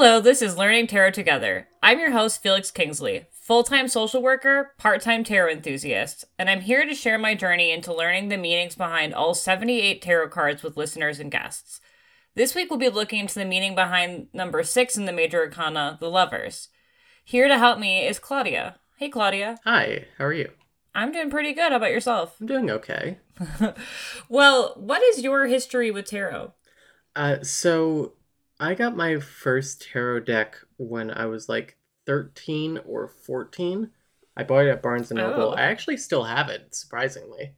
Hello, this is Learning Tarot Together. I'm your host, Felix Kingsley, full time social worker, part time tarot enthusiast, and I'm here to share my journey into learning the meanings behind all 78 tarot cards with listeners and guests. This week we'll be looking into the meaning behind number six in the major arcana, the lovers. Here to help me is Claudia. Hey, Claudia. Hi, how are you? I'm doing pretty good. How about yourself? I'm doing okay. well, what is your history with tarot? Uh, so I got my first tarot deck when I was like 13 or 14. I bought it at Barnes and Noble. Oh. I actually still have it, surprisingly.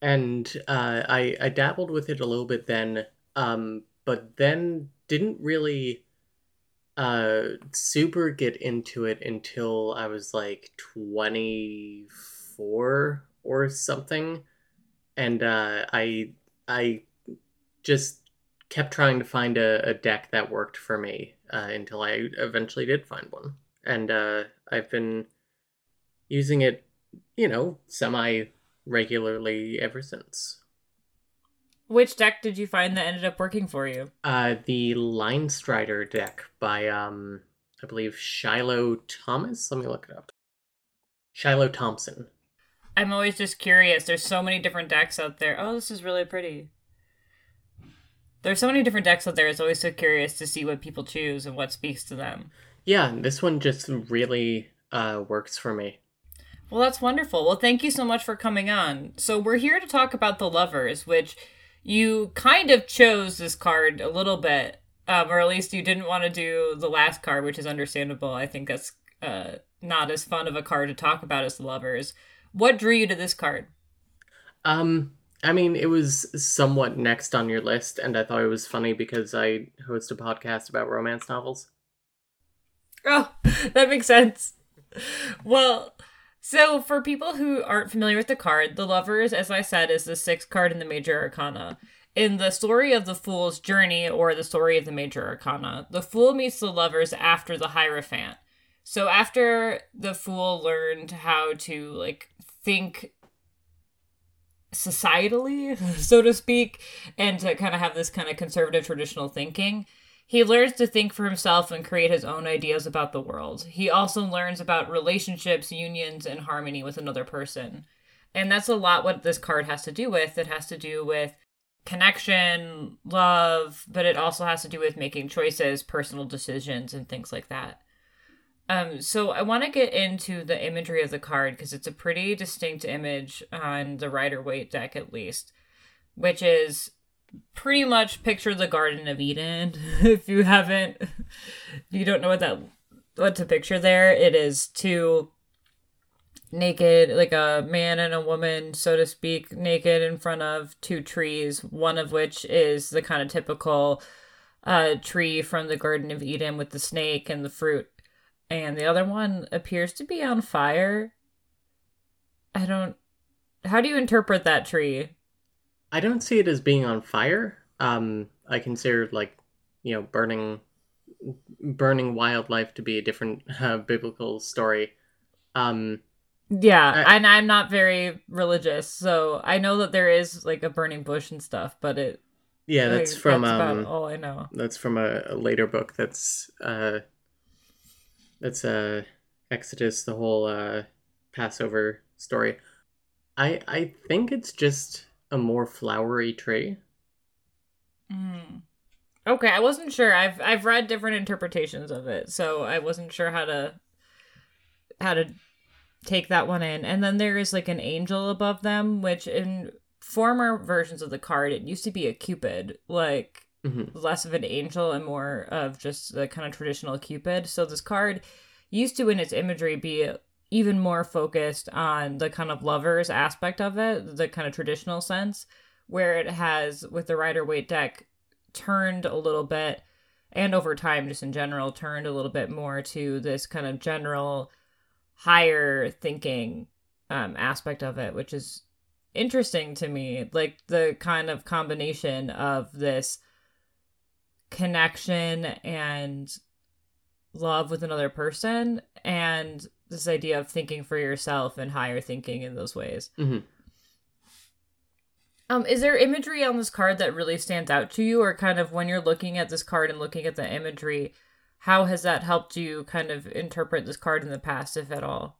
And uh, I I dabbled with it a little bit then, um, but then didn't really uh super get into it until I was like 24 or something. And uh, I I just kept trying to find a, a deck that worked for me uh, until I eventually did find one. And uh, I've been using it, you know, semi regularly ever since. Which deck did you find that ended up working for you? Uh, the Linestrider deck by, um, I believe, Shiloh Thomas. Let me look it up. Shiloh Thompson. I'm always just curious. There's so many different decks out there. Oh, this is really pretty. There's so many different decks out there. It's always so curious to see what people choose and what speaks to them. Yeah, this one just really uh, works for me. Well, that's wonderful. Well, thank you so much for coming on. So, we're here to talk about the lovers, which you kind of chose this card a little bit, um, or at least you didn't want to do the last card, which is understandable. I think that's uh, not as fun of a card to talk about as the lovers. What drew you to this card? Um, I mean, it was somewhat next on your list, and I thought it was funny because I host a podcast about romance novels. Oh, that makes sense. Well, so for people who aren't familiar with the card, the Lovers, as I said, is the sixth card in the Major Arcana. In the story of the Fool's journey, or the story of the Major Arcana, the Fool meets the Lovers after the Hierophant. So after the Fool learned how to like think societally, so to speak, and to kind of have this kind of conservative traditional thinking, he learns to think for himself and create his own ideas about the world. He also learns about relationships, unions, and harmony with another person. And that's a lot what this card has to do with. It has to do with connection, love, but it also has to do with making choices, personal decisions, and things like that. Um, so I want to get into the imagery of the card because it's a pretty distinct image on the Rider Waite deck, at least, which is pretty much picture the Garden of Eden. if you haven't, if you don't know what that what to picture there, it is two naked, like a man and a woman, so to speak, naked in front of two trees. One of which is the kind of typical uh, tree from the Garden of Eden with the snake and the fruit and the other one appears to be on fire. I don't. How do you interpret that tree? I don't see it as being on fire. Um, I consider like, you know, burning, burning wildlife to be a different uh, biblical story. Um, Yeah, I- and I'm not very religious, so I know that there is like a burning bush and stuff, but it. yeah, that's like, from that's um, about all I know. that's from a, a later book. That's uh, that's uh, Exodus, the whole uh, Passover story. I I think it's just a more flowery tree. Mm. Okay, I wasn't sure. I've I've read different interpretations of it, so I wasn't sure how to how to take that one in. And then there is like an angel above them, which in former versions of the card it used to be a cupid, like Mhm. less of an angel and more of just the kind of traditional cupid. So this card used to in its imagery be even more focused on the kind of lovers aspect of it, the kind of traditional sense, where it has with the Rider Waite deck turned a little bit and over time just in general turned a little bit more to this kind of general higher thinking um, aspect of it, which is interesting to me. Like the kind of combination of this connection and love with another person and this idea of thinking for yourself and higher thinking in those ways. Mhm. Um, is there imagery on this card that really stands out to you, or kind of when you're looking at this card and looking at the imagery, how has that helped you kind of interpret this card in the past, if at all?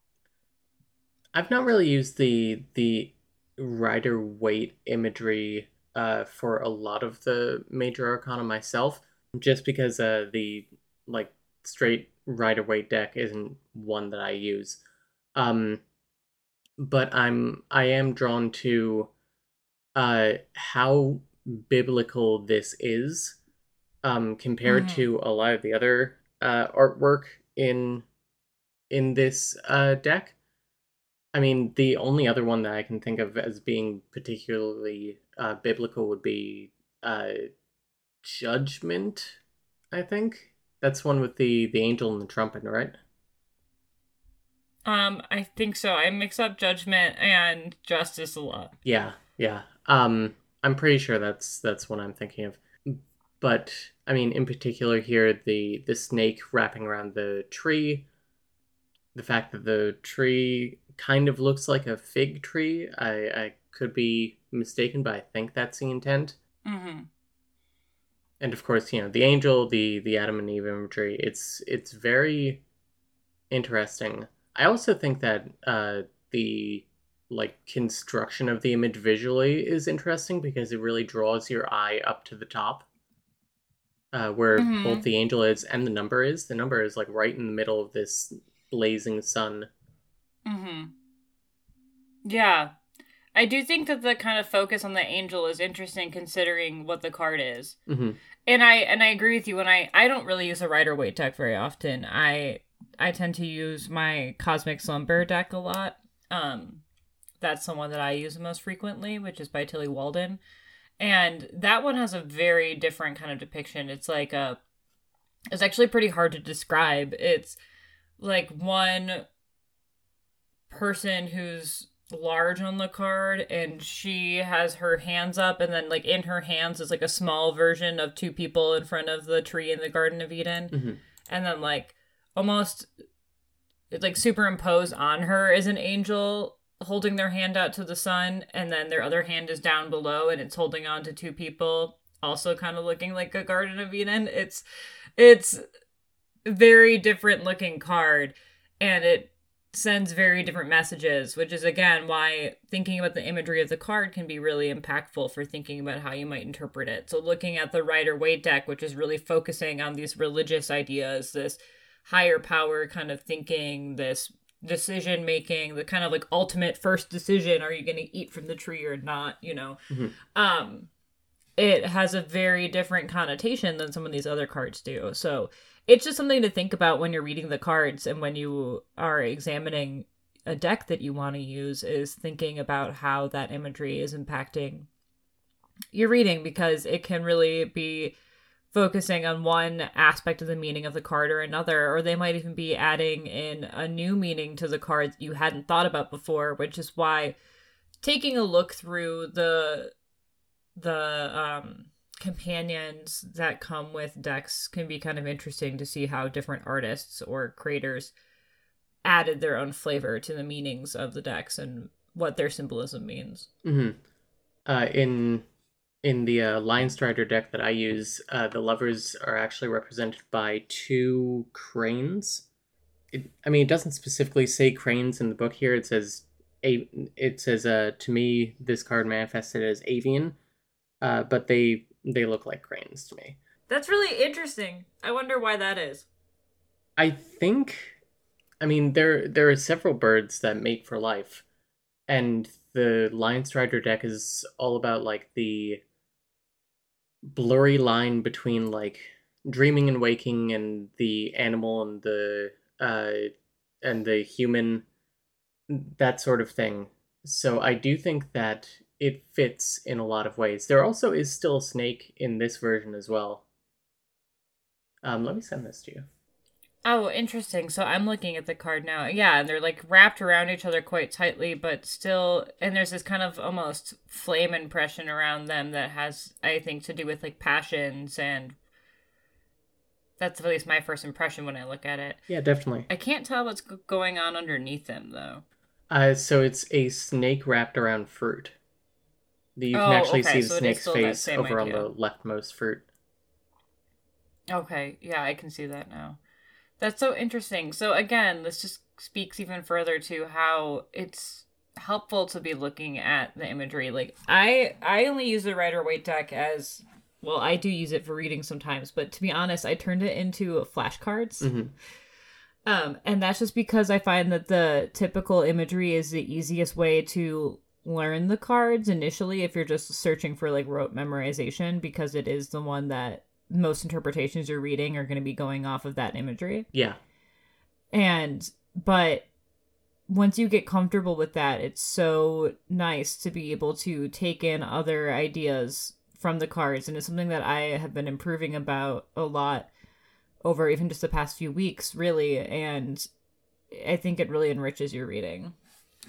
I've not really used the the Rider Waite imagery uh, for a lot of the major arcana myself, just because uh, the like straight Rider Waite deck isn't one that I use. Um, but I'm I am drawn to uh, how biblical this is um, compared mm-hmm. to a lot of the other uh, artwork in in this uh, deck. I mean, the only other one that I can think of as being particularly uh, biblical would be uh, Judgment. I think that's one with the the angel and the trumpet, right? Um, I think so. I mix up Judgment and Justice a lot. Yeah, yeah. Um, I'm pretty sure that's that's what I'm thinking of. But I mean, in particular here, the the snake wrapping around the tree, the fact that the tree kind of looks like a fig tree. I I could be mistaken, but I think that's the intent. Mm-hmm. And of course, you know, the angel, the the Adam and Eve imagery. It's it's very interesting. I also think that uh, the like construction of the image visually is interesting because it really draws your eye up to the top uh, where mm-hmm. both the angel is and the number is the number is like right in the middle of this blazing sun mm-hmm yeah i do think that the kind of focus on the angel is interesting considering what the card is mm-hmm. and i and i agree with you when i i don't really use a Rider Waite deck very often i i tend to use my cosmic slumber deck a lot um that's the one that I use most frequently, which is by Tillie Walden. And that one has a very different kind of depiction. It's like a it's actually pretty hard to describe. It's like one person who's large on the card and she has her hands up and then like in her hands is like a small version of two people in front of the tree in the garden of eden mm-hmm. and then like almost like superimposed on her is an angel holding their hand out to the sun and then their other hand is down below and it's holding on to two people also kind of looking like a garden of eden it's it's very different looking card and it sends very different messages which is again why thinking about the imagery of the card can be really impactful for thinking about how you might interpret it so looking at the rider waite deck which is really focusing on these religious ideas this higher power kind of thinking this decision making the kind of like ultimate first decision are you going to eat from the tree or not you know mm-hmm. um it has a very different connotation than some of these other cards do. So it's just something to think about when you're reading the cards and when you are examining a deck that you want to use is thinking about how that imagery is impacting your reading because it can really be focusing on one aspect of the meaning of the card or another, or they might even be adding in a new meaning to the card you hadn't thought about before, which is why taking a look through the the um companions that come with decks can be kind of interesting to see how different artists or creators added their own flavor to the meanings of the decks and what their symbolism means. Mm-hmm. Uh, in in the uh, Linestrider deck that I use, uh, the lovers are actually represented by two cranes. It, I mean, it doesn't specifically say cranes in the book here. It says a. It says uh, to me this card manifested as avian, uh, but they they look like cranes to me. That's really interesting. I wonder why that is. I think, I mean, there there are several birds that mate for life, and the Linestrider deck is all about like the blurry line between like dreaming and waking and the animal and the uh and the human that sort of thing so i do think that it fits in a lot of ways there also is still a snake in this version as well um let me send this to you Oh, interesting. So I'm looking at the card now. Yeah, and they're like wrapped around each other quite tightly, but still, and there's this kind of almost flame impression around them that has, I think, to do with like passions, and that's at least my first impression when I look at it. Yeah, definitely. I can't tell what's going on underneath them though. Uh, so it's a snake wrapped around fruit. You can oh, actually okay. see the so snake's face over idea. on the leftmost fruit. Okay, yeah, I can see that now. That's so interesting. So again, this just speaks even further to how it's helpful to be looking at the imagery. Like I I only use the Rider Waite deck as well, I do use it for reading sometimes, but to be honest, I turned it into flashcards. Mm-hmm. Um, and that's just because I find that the typical imagery is the easiest way to learn the cards initially if you're just searching for like rote memorization because it is the one that most interpretations you're reading are going to be going off of that imagery. Yeah. And but once you get comfortable with that, it's so nice to be able to take in other ideas from the cards and it's something that I have been improving about a lot over even just the past few weeks, really, and I think it really enriches your reading.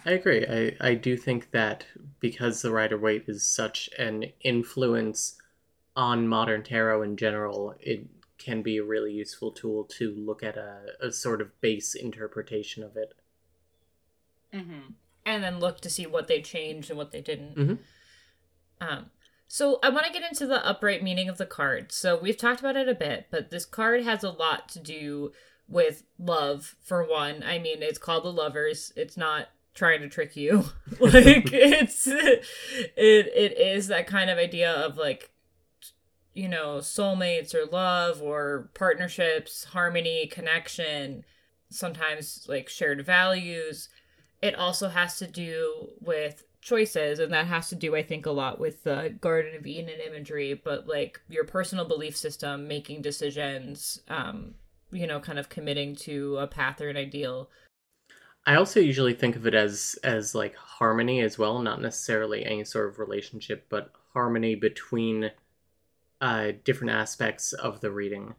I agree. I, I do think that because the Rider Waite is such an influence on modern tarot in general, it can be a really useful tool to look at a, a sort of base interpretation of it. Mm-hmm. And then look to see what they changed and what they didn't. Mm-hmm. Um, so I want to get into the upright meaning of the card. So we've talked about it a bit, but this card has a lot to do with love for one. I mean, it's called the lovers. It's not trying to trick you. like it's it it is that kind of idea of like you know, soulmates or love or partnerships, harmony, connection, sometimes like shared values. It also has to do with choices and that has to do i think a lot with the garden of eden imagery but like your personal belief system making decisions um you know kind of committing to a path or an ideal i also usually think of it as as like harmony as well not necessarily any sort of relationship but harmony between uh different aspects of the reading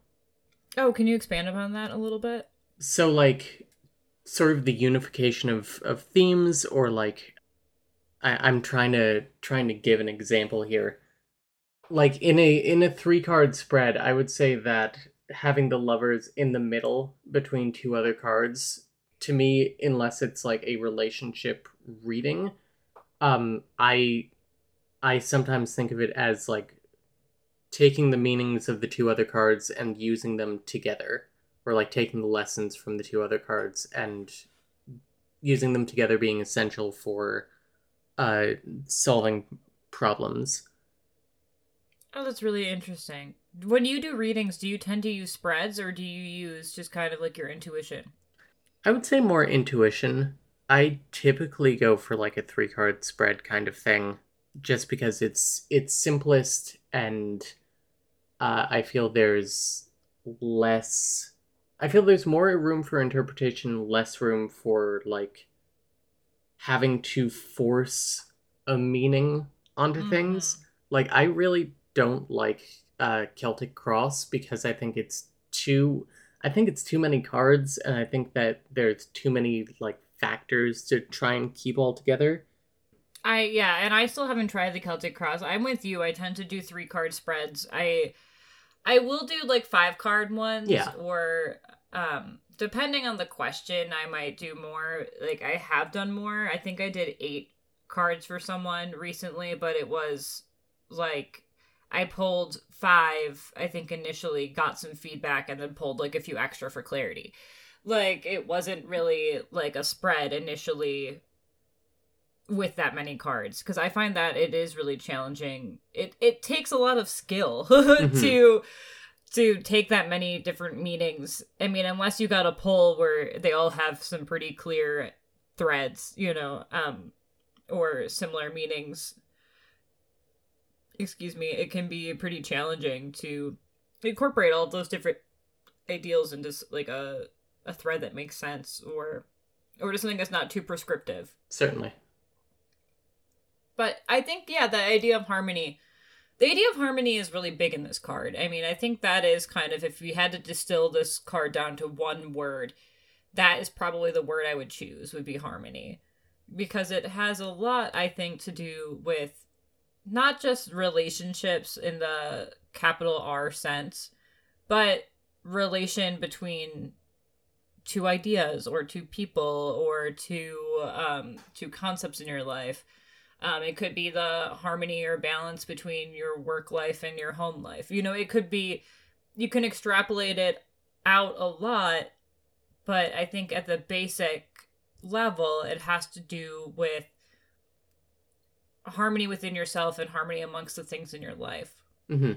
oh can you expand upon that a little bit so like sort of the unification of of themes or like I, I'm trying to trying to give an example here. Like in a in a three card spread, I would say that having the lovers in the middle between two other cards, to me, unless it's like a relationship reading, um, I I sometimes think of it as like taking the meanings of the two other cards and using them together, or like taking the lessons from the two other cards and using them together being essential for uh, solving problems. Oh, that's really interesting. When you do readings, do you tend to use spreads or do you use just kind of like your intuition? I would say more intuition. I typically go for like a three card spread kind of thing just because it's it's simplest and uh, I feel there's less I feel there's more room for interpretation, less room for like having to force a meaning onto mm-hmm. things. Like I really don't like uh, Celtic Cross because I think it's too I think it's too many cards and I think that there's too many like factors to try and keep all together. I yeah, and I still haven't tried the Celtic Cross. I'm with you. I tend to do three card spreads. I I will do like five card ones yeah. or um depending on the question, I might do more. Like I have done more. I think I did eight cards for someone recently, but it was like I pulled five, I think initially, got some feedback, and then pulled like a few extra for clarity. Like it wasn't really like a spread initially with that many cards because I find that it is really challenging. It it takes a lot of skill mm-hmm. to to take that many different meanings. I mean, unless you got a poll where they all have some pretty clear threads, you know, um, or similar meanings. Excuse me, it can be pretty challenging to incorporate all those different ideals into like a a thread that makes sense or or just something that's not too prescriptive. Certainly. But I think yeah, the idea of harmony the idea of harmony is really big in this card. I mean, I think that is kind of if we had to distill this card down to one word, that is probably the word I would choose would be harmony. Because it has a lot, I think, to do with not just relationships in the capital R sense, but relation between two ideas or two people or two um two concepts in your life um, it could be the harmony or balance between your work life and your home life. You know, it could be you can extrapolate it out a lot, but I think at the basic level, it has to do with harmony within yourself and harmony amongst the things in your life. Mm-hmm.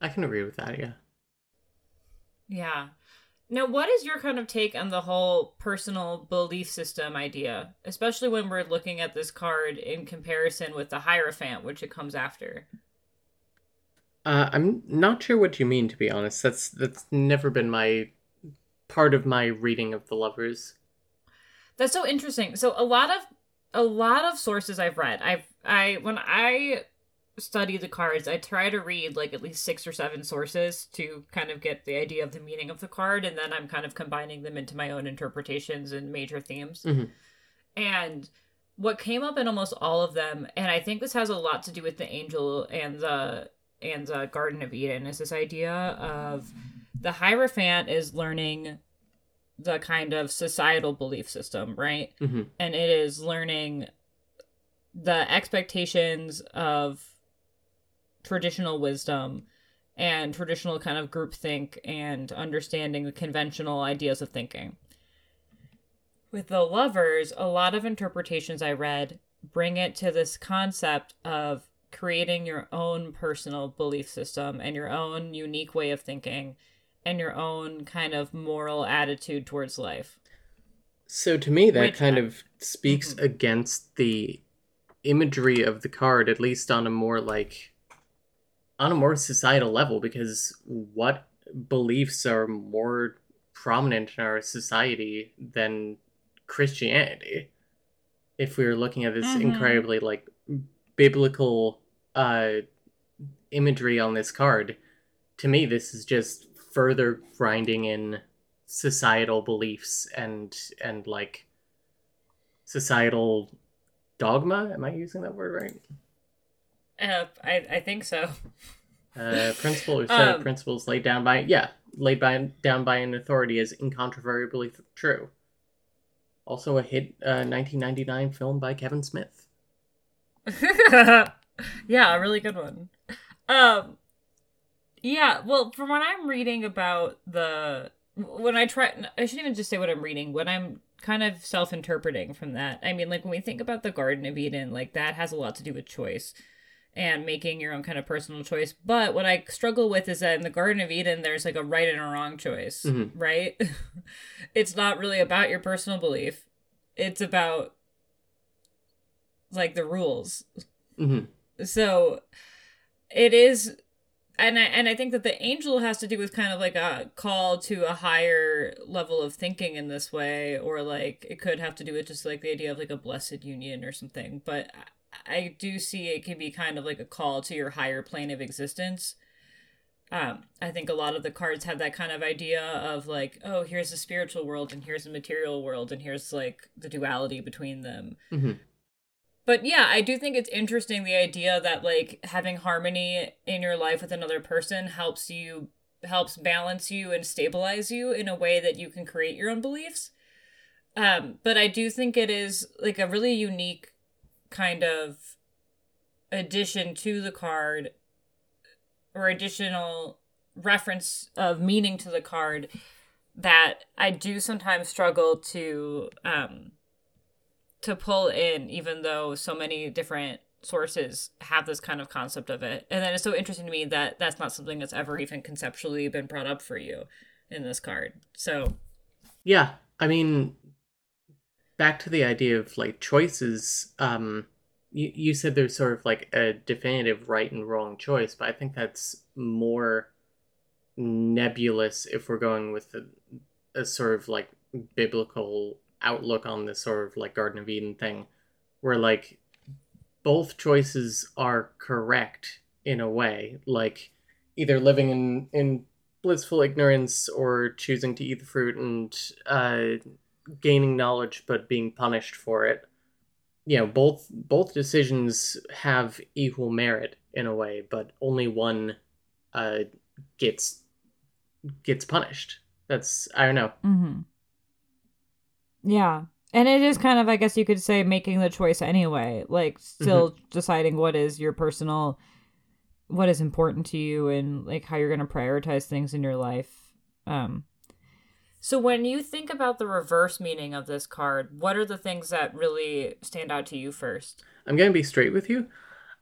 I can agree with that, yeah. Yeah. Now, what is your kind of take on the whole personal belief system idea, especially when we're looking at this card in comparison with the Hierophant, which it comes after? Uh, I'm not sure what you mean, to be honest. That's that's never been my part of my reading of the lovers. That's so interesting. So a lot of a lot of sources I've read, I've I when I study the cards, I try to read like at least six or seven sources to kind of get the idea of the meaning of the card, and then I'm kind of combining them into my own interpretations and major themes. Mhm. And what came up in almost all of them, and I think this has a lot to do with the angel and the and the Garden of Eden, is this idea of the Hierophant is learning the kind of societal belief system, right? Mm-hmm. and it is learning the expectations of traditional wisdom and traditional kind of groupthink and understanding the conventional ideas of thinking. With the lovers, a lot of interpretations I read bring it to this concept of creating your own personal belief system and your own unique way of thinking and your own kind of moral attitude towards life. So to me, that Which kind I- of speaks Mhm. against the imagery of the card, at least on a more like on a more societal level, because what beliefs are more prominent in our society than Christianity? If we were looking at this Mhm. incredibly like biblical uh imagery on this card, to me this is just further grinding in societal beliefs and and like societal dogma am i using that word right Uh, I, I think so. uh principle or set of Um, principles laid down by yeah laid by down by an authority is incontrovertibly true also a hit uh 1999 film by kevin smith yeah, a really good one. Um yeah, well, from what I'm reading about the when I try I shouldn't even just say what I'm reading, when I'm kind of self-interpreting from that. I mean, like when we think about the Garden of Eden, like that has a lot to do with choice and making your own kind of personal choice. But what I struggle with is that in the Garden of Eden there's like a right and a wrong choice, Mhm. right? it's not really about your personal belief. It's about like the rules hmm so it is and I, and I think that the angel has to do with kind of like a call to a higher level of thinking in this way or like it could have to do with just like the idea of like a blessed union or something. But I, do see it can be kind of like a call to your higher plane of existence. Um i think a lot of the cards have that kind of idea of like oh here's the spiritual world and here's the material world and here's like the duality between them. Hmm but yeah, I do think it's interesting the idea that like having harmony in your life with another person helps you helps balance you and stabilize you in a way that you can create your own beliefs. Um, but I do think it is like a really unique kind of addition to the card or additional reference of meaning to the card that I do sometimes struggle to um to pull in even though so many different sources have this kind of concept of it. And then it's so interesting to me that that's not something that's ever even conceptually been brought up for you in this card. So, yeah i mean back to the idea of like choices um you, you said there's sort of like a definitive right and wrong choice but i think that's more nebulous if we're going with a, a sort of like biblical outlook on this sort of like garden of eden thing where like both choices are correct in a way like either living in in blissful ignorance or choosing to eat the fruit and uh gaining knowledge but being punished for it. You know both both decisions have equal merit in a way but only one uh gets gets punished. That's i don't know. Mm-hmm. Yeah. And it is kind of, I guess you could say, making the choice anyway, like still deciding what is your personal what is important to you and like how you're going to prioritize things in your life. Um so when you think about the reverse meaning of this card, what are the things that really stand out to you first? I'm going to be straight with you.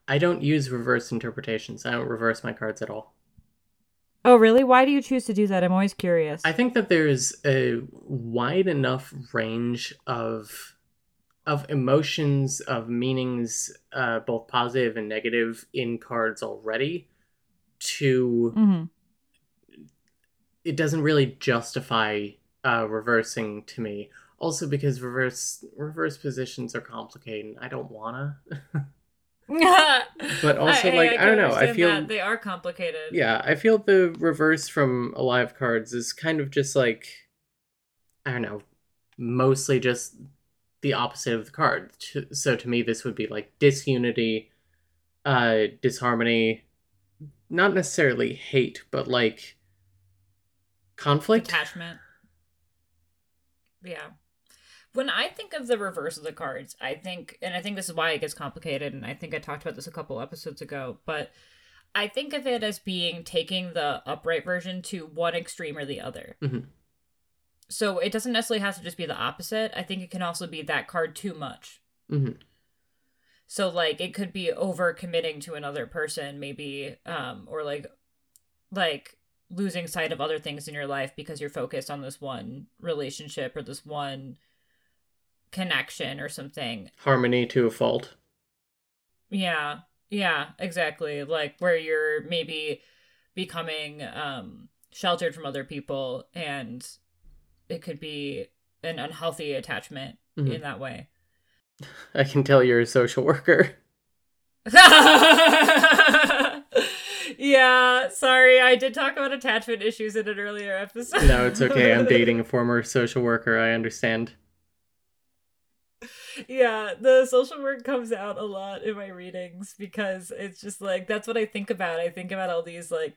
I don't use reverse interpretations. I don't reverse my cards at all. Oh, really? Why do you choose to do that? I'm always curious. I think that there's a wide enough range of of emotions, of meanings, uh, both positive and negative, in cards already. To mm-hmm. it doesn't really justify uh, reversing to me. Also, because reverse reverse positions are complicated. I don't wanna. But also, like, I can don't know, I feel- that. they are complicated. Yeah, I feel the reverse from a lot cards is kind of just like I don't know, mostly just the opposite of the card. So to me, this would be like disunity, uh, disharmony, not necessarily hate, but like conflict. attachment. Yeah. When I think of the reverse of the cards, I think, and I think this is why it gets complicated, and I think I talked about this a couple episodes ago, but I think of it as being taking the upright version to one extreme or the other. Mhm. So it doesn't necessarily have to just be the opposite. I think it can also be that card too much. hmm So like it could be over committing to another person, maybe, um, or like like losing sight of other things in your life because you're focused on this one relationship or this one connection or something. Harmony to a fault. Yeah. Yeah, exactly. Like where you're maybe becoming um sheltered from other people and it could be an unhealthy attachment Mhm. in that way. I can tell you're a social worker. yeah, sorry. I did talk about attachment issues in an earlier episode. No, it's okay. I'm dating a former social worker. I understand. Yeah, the social work comes out a lot in my readings because it's just like that's what I think about. I think about all these like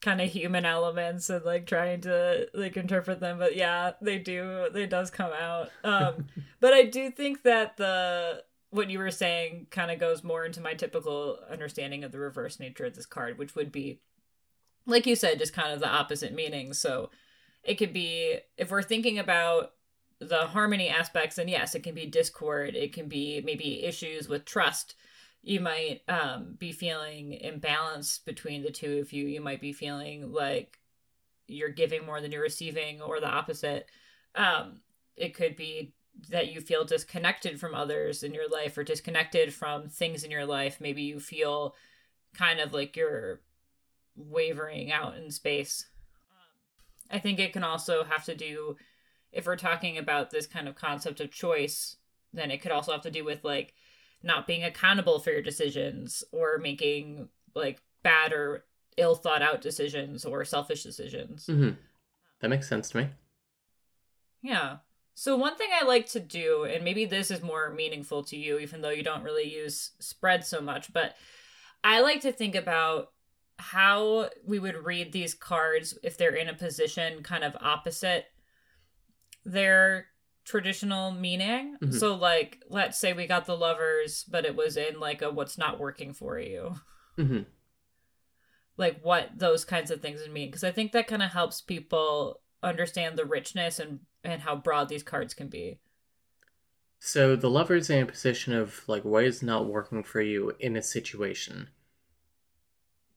kind of human elements and like trying to like interpret them but yeah they do they does come out um but i do think that the what you were saying kind of goes more into my typical understanding of the reverse nature of this card which would be like you said just kind of the opposite meaning so it could be if we're thinking about the harmony aspects and yes it can be discord it can be maybe issues with trust. You might um, be feeling imbalance between the two of you. You might be feeling like you're giving more than you're receiving or the opposite. Um, it could be that you feel disconnected from others in your life or disconnected from things in your life. Maybe you feel kind of like you're wavering out in space. Um, i think it can also have to do if we're talking about this kind of concept of choice then it could also have to do with like not being accountable for your decisions or making like bad or ill thought out decisions or selfish decisions. hmm That makes sense to me. Yeah. So one thing I like to do, and maybe this is more meaningful to you, even though you don't really use spread so much, but I like to think about how we would read these cards if they're in a position kind of opposite their traditional meaning. Mhm. So like let's say we got the lovers, but it was in like a what's not working for you. hmm Like what those kinds of things would mean. Because I think that kind of helps people understand the richness and and how broad these cards can be. So the lover's in a position of like what is not working for you in a situation.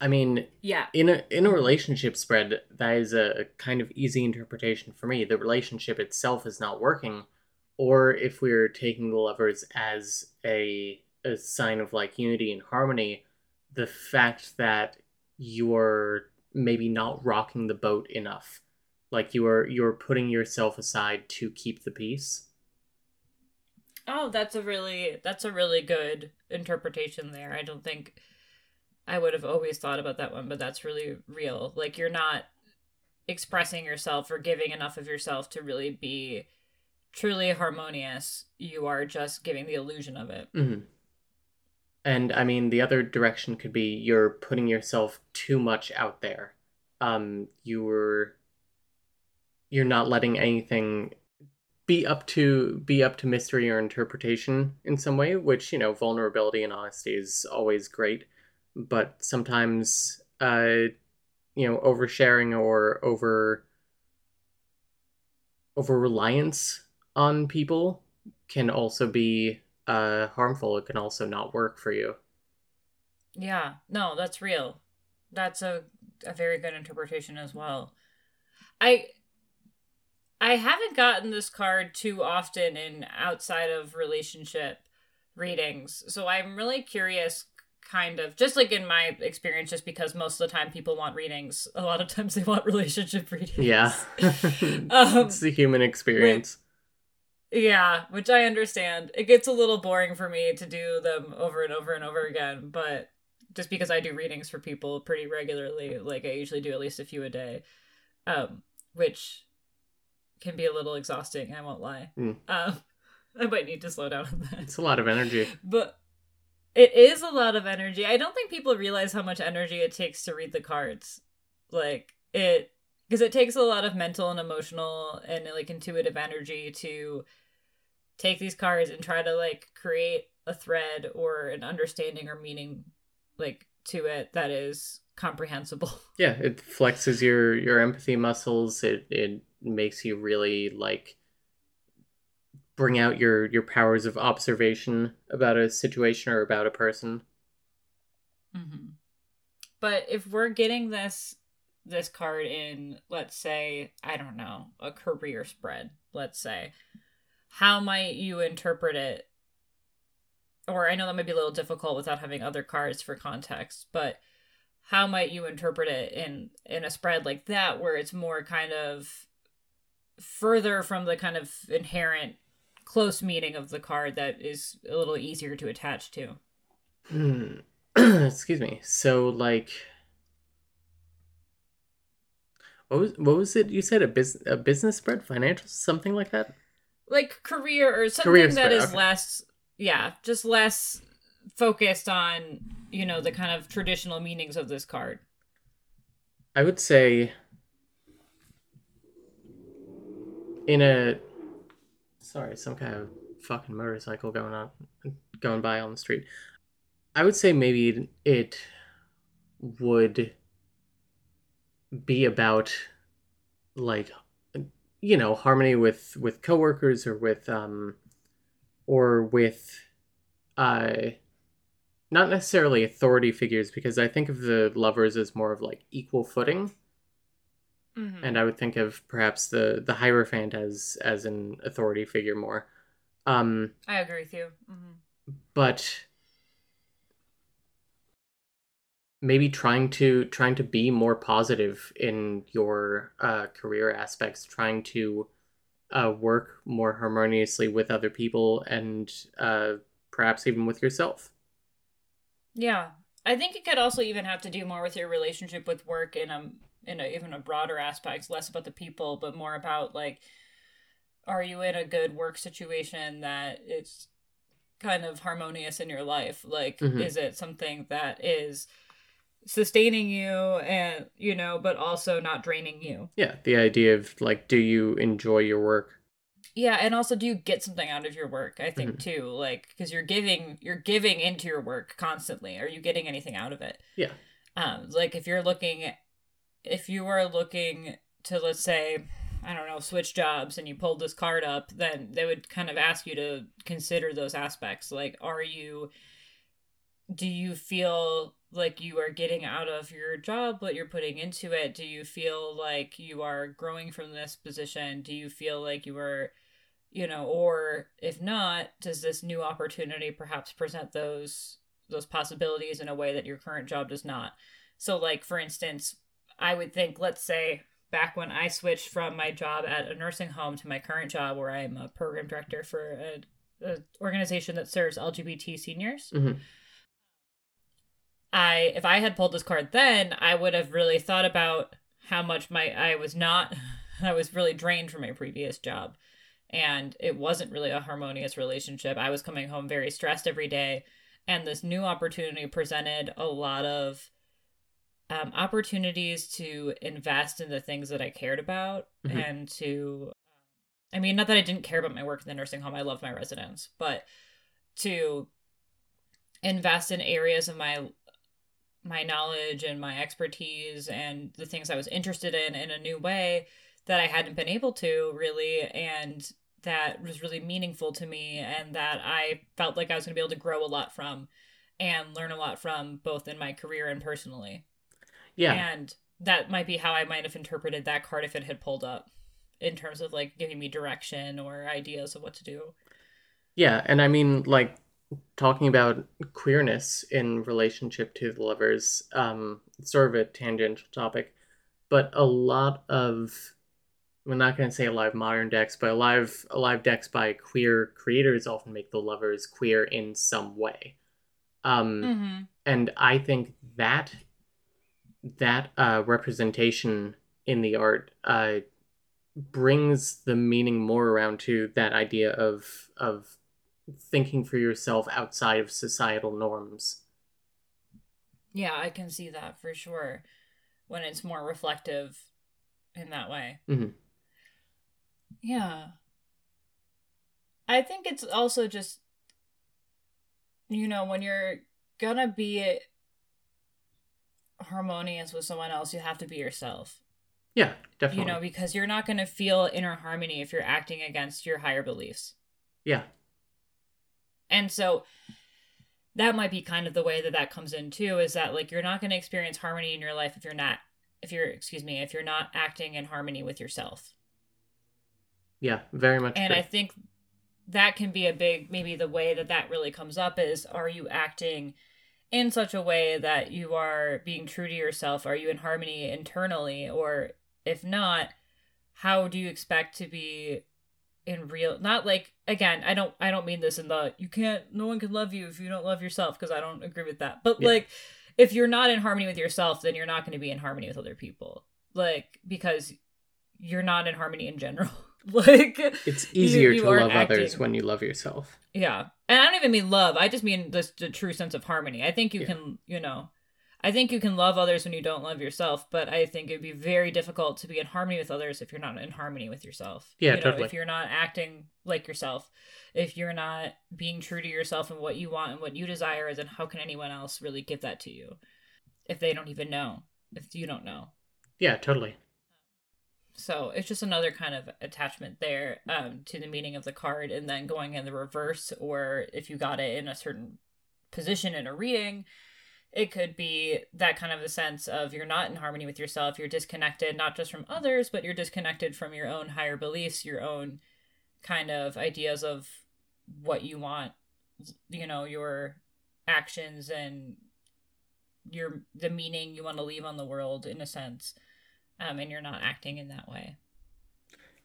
I mean, Yeah. in a in a relationship spread, that is a kind of easy interpretation for me. The relationship itself is not working, or if we're taking the lovers as a a sign of like unity and harmony, the fact that you're maybe not rocking the boat enough, like you are you're putting yourself aside to keep the peace. Oh, that's a really that's a really good interpretation there. I don't think I would have always thought about that one, but that's really real. Like you're not expressing yourself or giving enough of yourself to really be truly harmonious. You are just giving the illusion of it. hmm And I mean, the other direction could be you're putting yourself too much out there. Um, you're you're not letting anything be up to be up to mystery or interpretation in some way, which you know, vulnerability and honesty is always great. But sometimes uh you know oversharing or over over reliance on people can also be uh harmful it can also not work for you Yeah, no, that's real. That's a a very good interpretation as well. I I haven't gotten this card too often in outside of relationship readings. So I'm really curious kind of just like in my experience just because most of the time people want readings, a lot of times they want relationship readings. yeah Um, it's the human experience Yeah, which I understand. It gets a little boring for me to do them over and over and over again, but just because I do readings for people pretty regularly, like I usually do at least a few a day, um, which can be a little exhausting. I won't lie. Mm. Um, I might need to slow down on that. it's a lot of energy But it is a lot of energy. I don't think people realize how much energy it takes to read the cards. Like it because it takes a lot of mental and emotional and like intuitive energy to take these cards and try to like create a thread or an understanding or meaning like to it that is comprehensible. yeah it flexes your your empathy muscles it it makes you really like bring out your your powers of observation about a situation or about a person Mm-hmm. But if we're getting this this card in, let's say, I don't know, a career spread, let's say, how might you interpret it? Or I know that might be a little difficult without having other cards for context, but how might you interpret it in in a spread like that where it's more kind of further from the kind of inherent close meaning of the card that is a little easier to attach to? Hmm. Excuse me. So like what was what was it you said a business a business spread financial something like that? like career or something Career that spread, is okay. less yeah just less focused on you know the kind of traditional meanings of this card I would say in a sorry, some kind of fucking motorcycle going on going by on the street. I would say maybe it, would be about like you know harmony with with coworkers or with um or with uh not necessarily authority figures because I think of the lovers as more of like equal footing mm-hmm. and I would think of perhaps the the Hierophant as as an authority figure more. Um, i agree with you mm-hmm. but maybe trying to trying to be more positive in your uh, career aspects, trying to uh, work more harmoniously with other people and uh, perhaps even with yourself. yeah i think it could also even have to do more with your relationship with work in a in a even a broader aspect less about the people but more about like are you in a good work situation that it's kind of harmonious in your life like Mhm. is it something that is sustaining you and you know but also not draining you Yeah, the idea of like, do you enjoy your work? yeah and also do you get something out of your work i think too like because you're giving you're giving into your work constantly are you getting anything out of it Yeah. um like if you're looking if you were looking to let's say i don't know switch jobs and you pulled this card up then they would kind of ask you to consider those aspects. Like are you do you feel like you are getting out of your job what you're putting into it? Do you feel like you are growing from this position? Do you feel like you are you know or if not does this new opportunity perhaps present those those possibilities in a way that your current job does not? So like for instance i would think let's say back when i switched from my job at a nursing home to my current job where i'm a program director for a, a organization that serves lgbt seniors Mhm. I if I had pulled this card then, I would have really thought about how much my I was not I was really drained from my previous job and it wasn't really a harmonious relationship. I was coming home very stressed every day and this new opportunity presented a lot of um, opportunities to invest in the things that I cared about Mhm. and to I mean not that I didn't care about my work in the nursing home. I love my residents, but to invest in areas of my my knowledge and my expertise and the things I was interested in in a new way that I hadn't been able to really and that was really meaningful to me and that I felt like I was going to be able to grow a lot from and learn a lot from both in my career and personally. Yeah. And that might be how I might have interpreted that card if it had pulled up in terms of like giving me direction or ideas of what to do. Yeah, and I mean like talking about queerness in relationship to the lovers, um sort of a tangential topic, but a lot of we're not going to say a lot of modern decks, but a lot of a lot of decks by queer creators often make the lovers queer in some way. Um, Mm-hmm. and I think that that uh, representation in the art uh, brings the meaning more around to that idea of of thinking for yourself outside of societal norms. Yeah, I can see that for sure when it's more reflective in that way. Mhm. Yeah. I think it's also just, you know, when you're gonna be harmonious with someone else, you have to be yourself. Yeah, definitely. You know, because you're not gonna feel inner harmony if you're acting against your higher beliefs. yeah, And so that might be kind of the way that that comes in too is that like you're not going to experience harmony in your life if you're not if you're excuse me if you're not acting in harmony with yourself yeah, very much. and true. i think that can be a big maybe the way that that really comes up is are you acting in such a way that you are being true to yourself? Are you in harmony internally? Or if not how do you expect to be in real not like again i don't i don't mean this in the you can't no one can love you if you don't love yourself because i don't agree with that. But Yeah. like if you're not in harmony with yourself then you're not going to be in harmony with other people. Like because you're not in harmony in general like it's easier you to aren't love others when you love yourself. yeah. And I don't even mean love. I just mean the, the true sense of harmony. I think you Yeah. can, you know, I think you can love others when you don't love yourself, but I think it'd be very difficult to be in harmony with others if you're not in harmony with yourself. Yeah, you know, totally. If you're not acting like yourself, if you're not being true to yourself and what you want and what you desire, then how can anyone else really give that to you if they don't even know? If you don't know. Yeah, totally. So it's just another kind of attachment there um, to the meaning of the card, and then going in the reverse, or if you got it in a certain position in a reading, it could be that kind of a sense of you're not in harmony with yourself. You're disconnected, not just from others, but you're disconnected from your own higher beliefs, your own kind of ideas of what you want, you know, your actions and your the meaning you want to leave on the world in a sense um, and you're not acting in that way.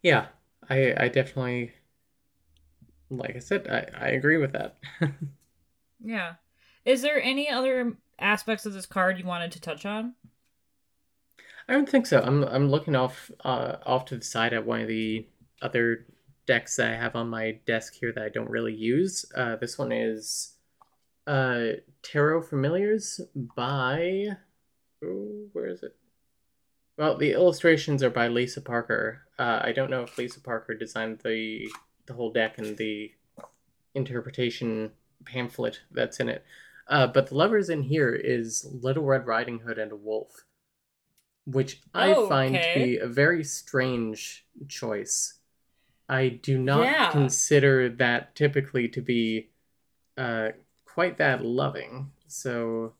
Yeah, I I definitely like I said, I, I agree with that. Yeah. Is there any other aspects of this card you wanted to touch on? I don't think so. I'm I'm looking off uh off to the side at one of the other decks that I have on my desk here that I don't really use. Uh this one is uh Tarot Familiars by Ooh, where is it? Well, the illustrations are by Lisa Parker. Uh, I don't know if Lisa Parker designed the the whole deck and the interpretation pamphlet that's in it. Uh, but the lovers in here is Little Red Riding Hood and a wolf, which I Oh, find to be a very strange choice. I do not Yeah. consider that typically to be uh, quite that loving. So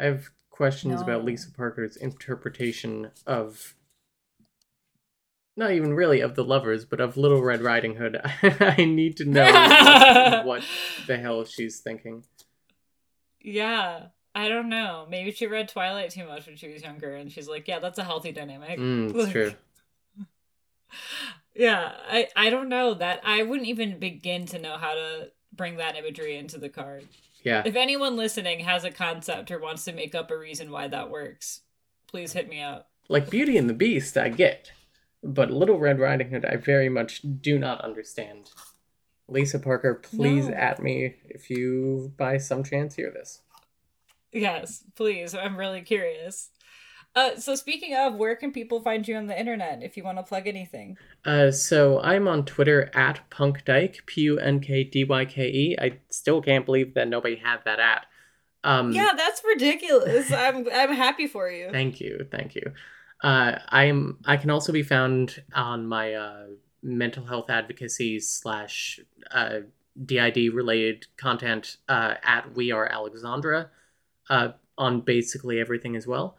I questions about Lisa Parker's interpretation of not even really of the lovers, but of Little Red Riding Hood. I need to know what, what the hell she's thinking. Yeah. I don't know. Maybe she read Twilight too much when she was younger and she's like, yeah, that's a healthy dynamic. Mm, it's Like- true. Yeah, I I don't know that I wouldn't even begin to know how to bring that imagery into the card. Yeah. If anyone listening has a concept or wants to make up a reason why that works, please hit me up. Like Beauty and the Beast, I get. But Little Red Riding Hood, I very much do not understand. Lisa Parker, please No. at me if you by some chance hear this. Yes, please. I'm really curious. Uh, so speaking of, where can people find you on the internet if you want to plug anything? Uh, so I'm on Twitter at punkdyke, P U N K D Y K E. I still can't believe that nobody had that at. Um, yeah, that's ridiculous. I'm I'm happy for you. Thank you, thank you. Uh, I'm I can also be found on my uh, mental health advocacy slash uh, DID related content uh, at We Are Alexandra uh, on basically everything as well.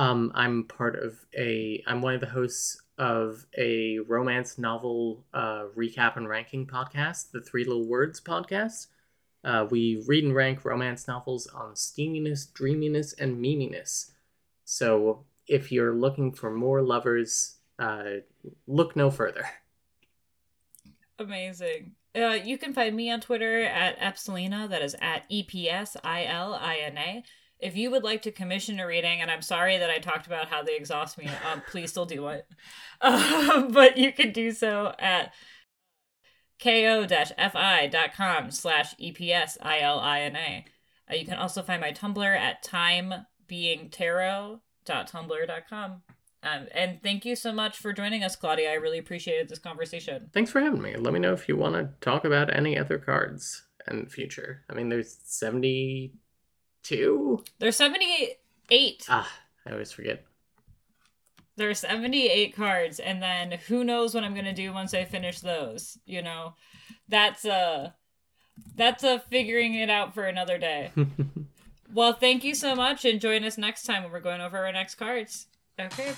Um, I'm part of a I'm one of the hosts of a romance novel uh, recap and ranking podcast, the Three Little Words podcast. Uh, we read and rank romance novels on steaminess, dreaminess, and meminess. So if you're looking for more lovers, uh, look no further. Amazing. Uh, you can find me on Twitter at Epsilina, that is at E P S I L I N A. If you would like to commission a reading, and I'm sorry that I talked about how they exhaust me, um, please still do it. Uh, but you can do so at ko-fi.com slash E-P-S-I-L-I-N-A. Uh, you can also find my Tumblr at timebeingtarot.tumblr.com. Um, and thank you so much for joining us, Claudia. I really appreciated this conversation. Thanks for having me. Let me know if you want to talk about any other cards in future. I mean, there's 72? There's 78. Ah, I always forget. There's 78 cards, and then who knows what I'm gonna do once I finish those. You know, that's a that's a figuring it out for another day. well, thank you so much, and join us next time when we're going over our next cards. Okay.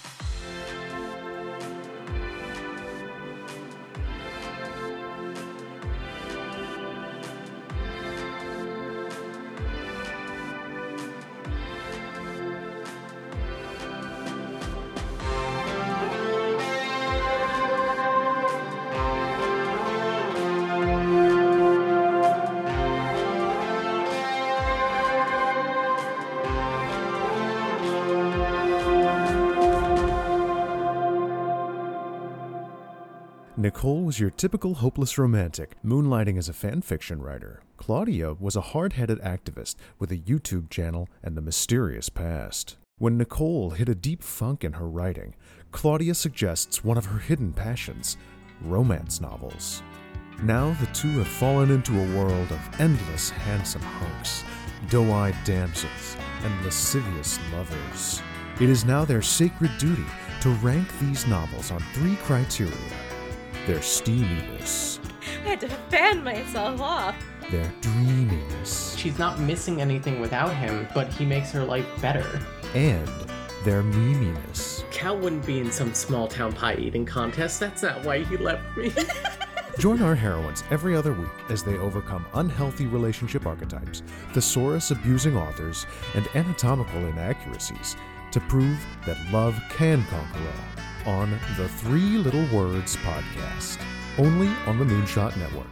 Nicole was your typical hopeless romantic, moonlighting as a fanfiction writer. Claudia was a hard headed activist with a YouTube channel and a mysterious past. When Nicole hit a deep funk in her writing, Claudia suggests one of her hidden passions romance novels. Now the two have fallen into a world of endless handsome hunks, doe eyed damsels, and lascivious lovers. It is now their sacred duty to rank these novels on three criteria their steaminess, I had to fan myself off. their dreaminess, She's not missing anything without him, but he makes her life better. and their meminess. Cal wouldn't be in some small town pie eating contest. That's not why he left me. Join our heroines every other week as they overcome unhealthy relationship archetypes, thesaurus abusing authors, and anatomical inaccuracies to prove that love can conquer all on the Three Little Words podcast, only on the Moonshot Network.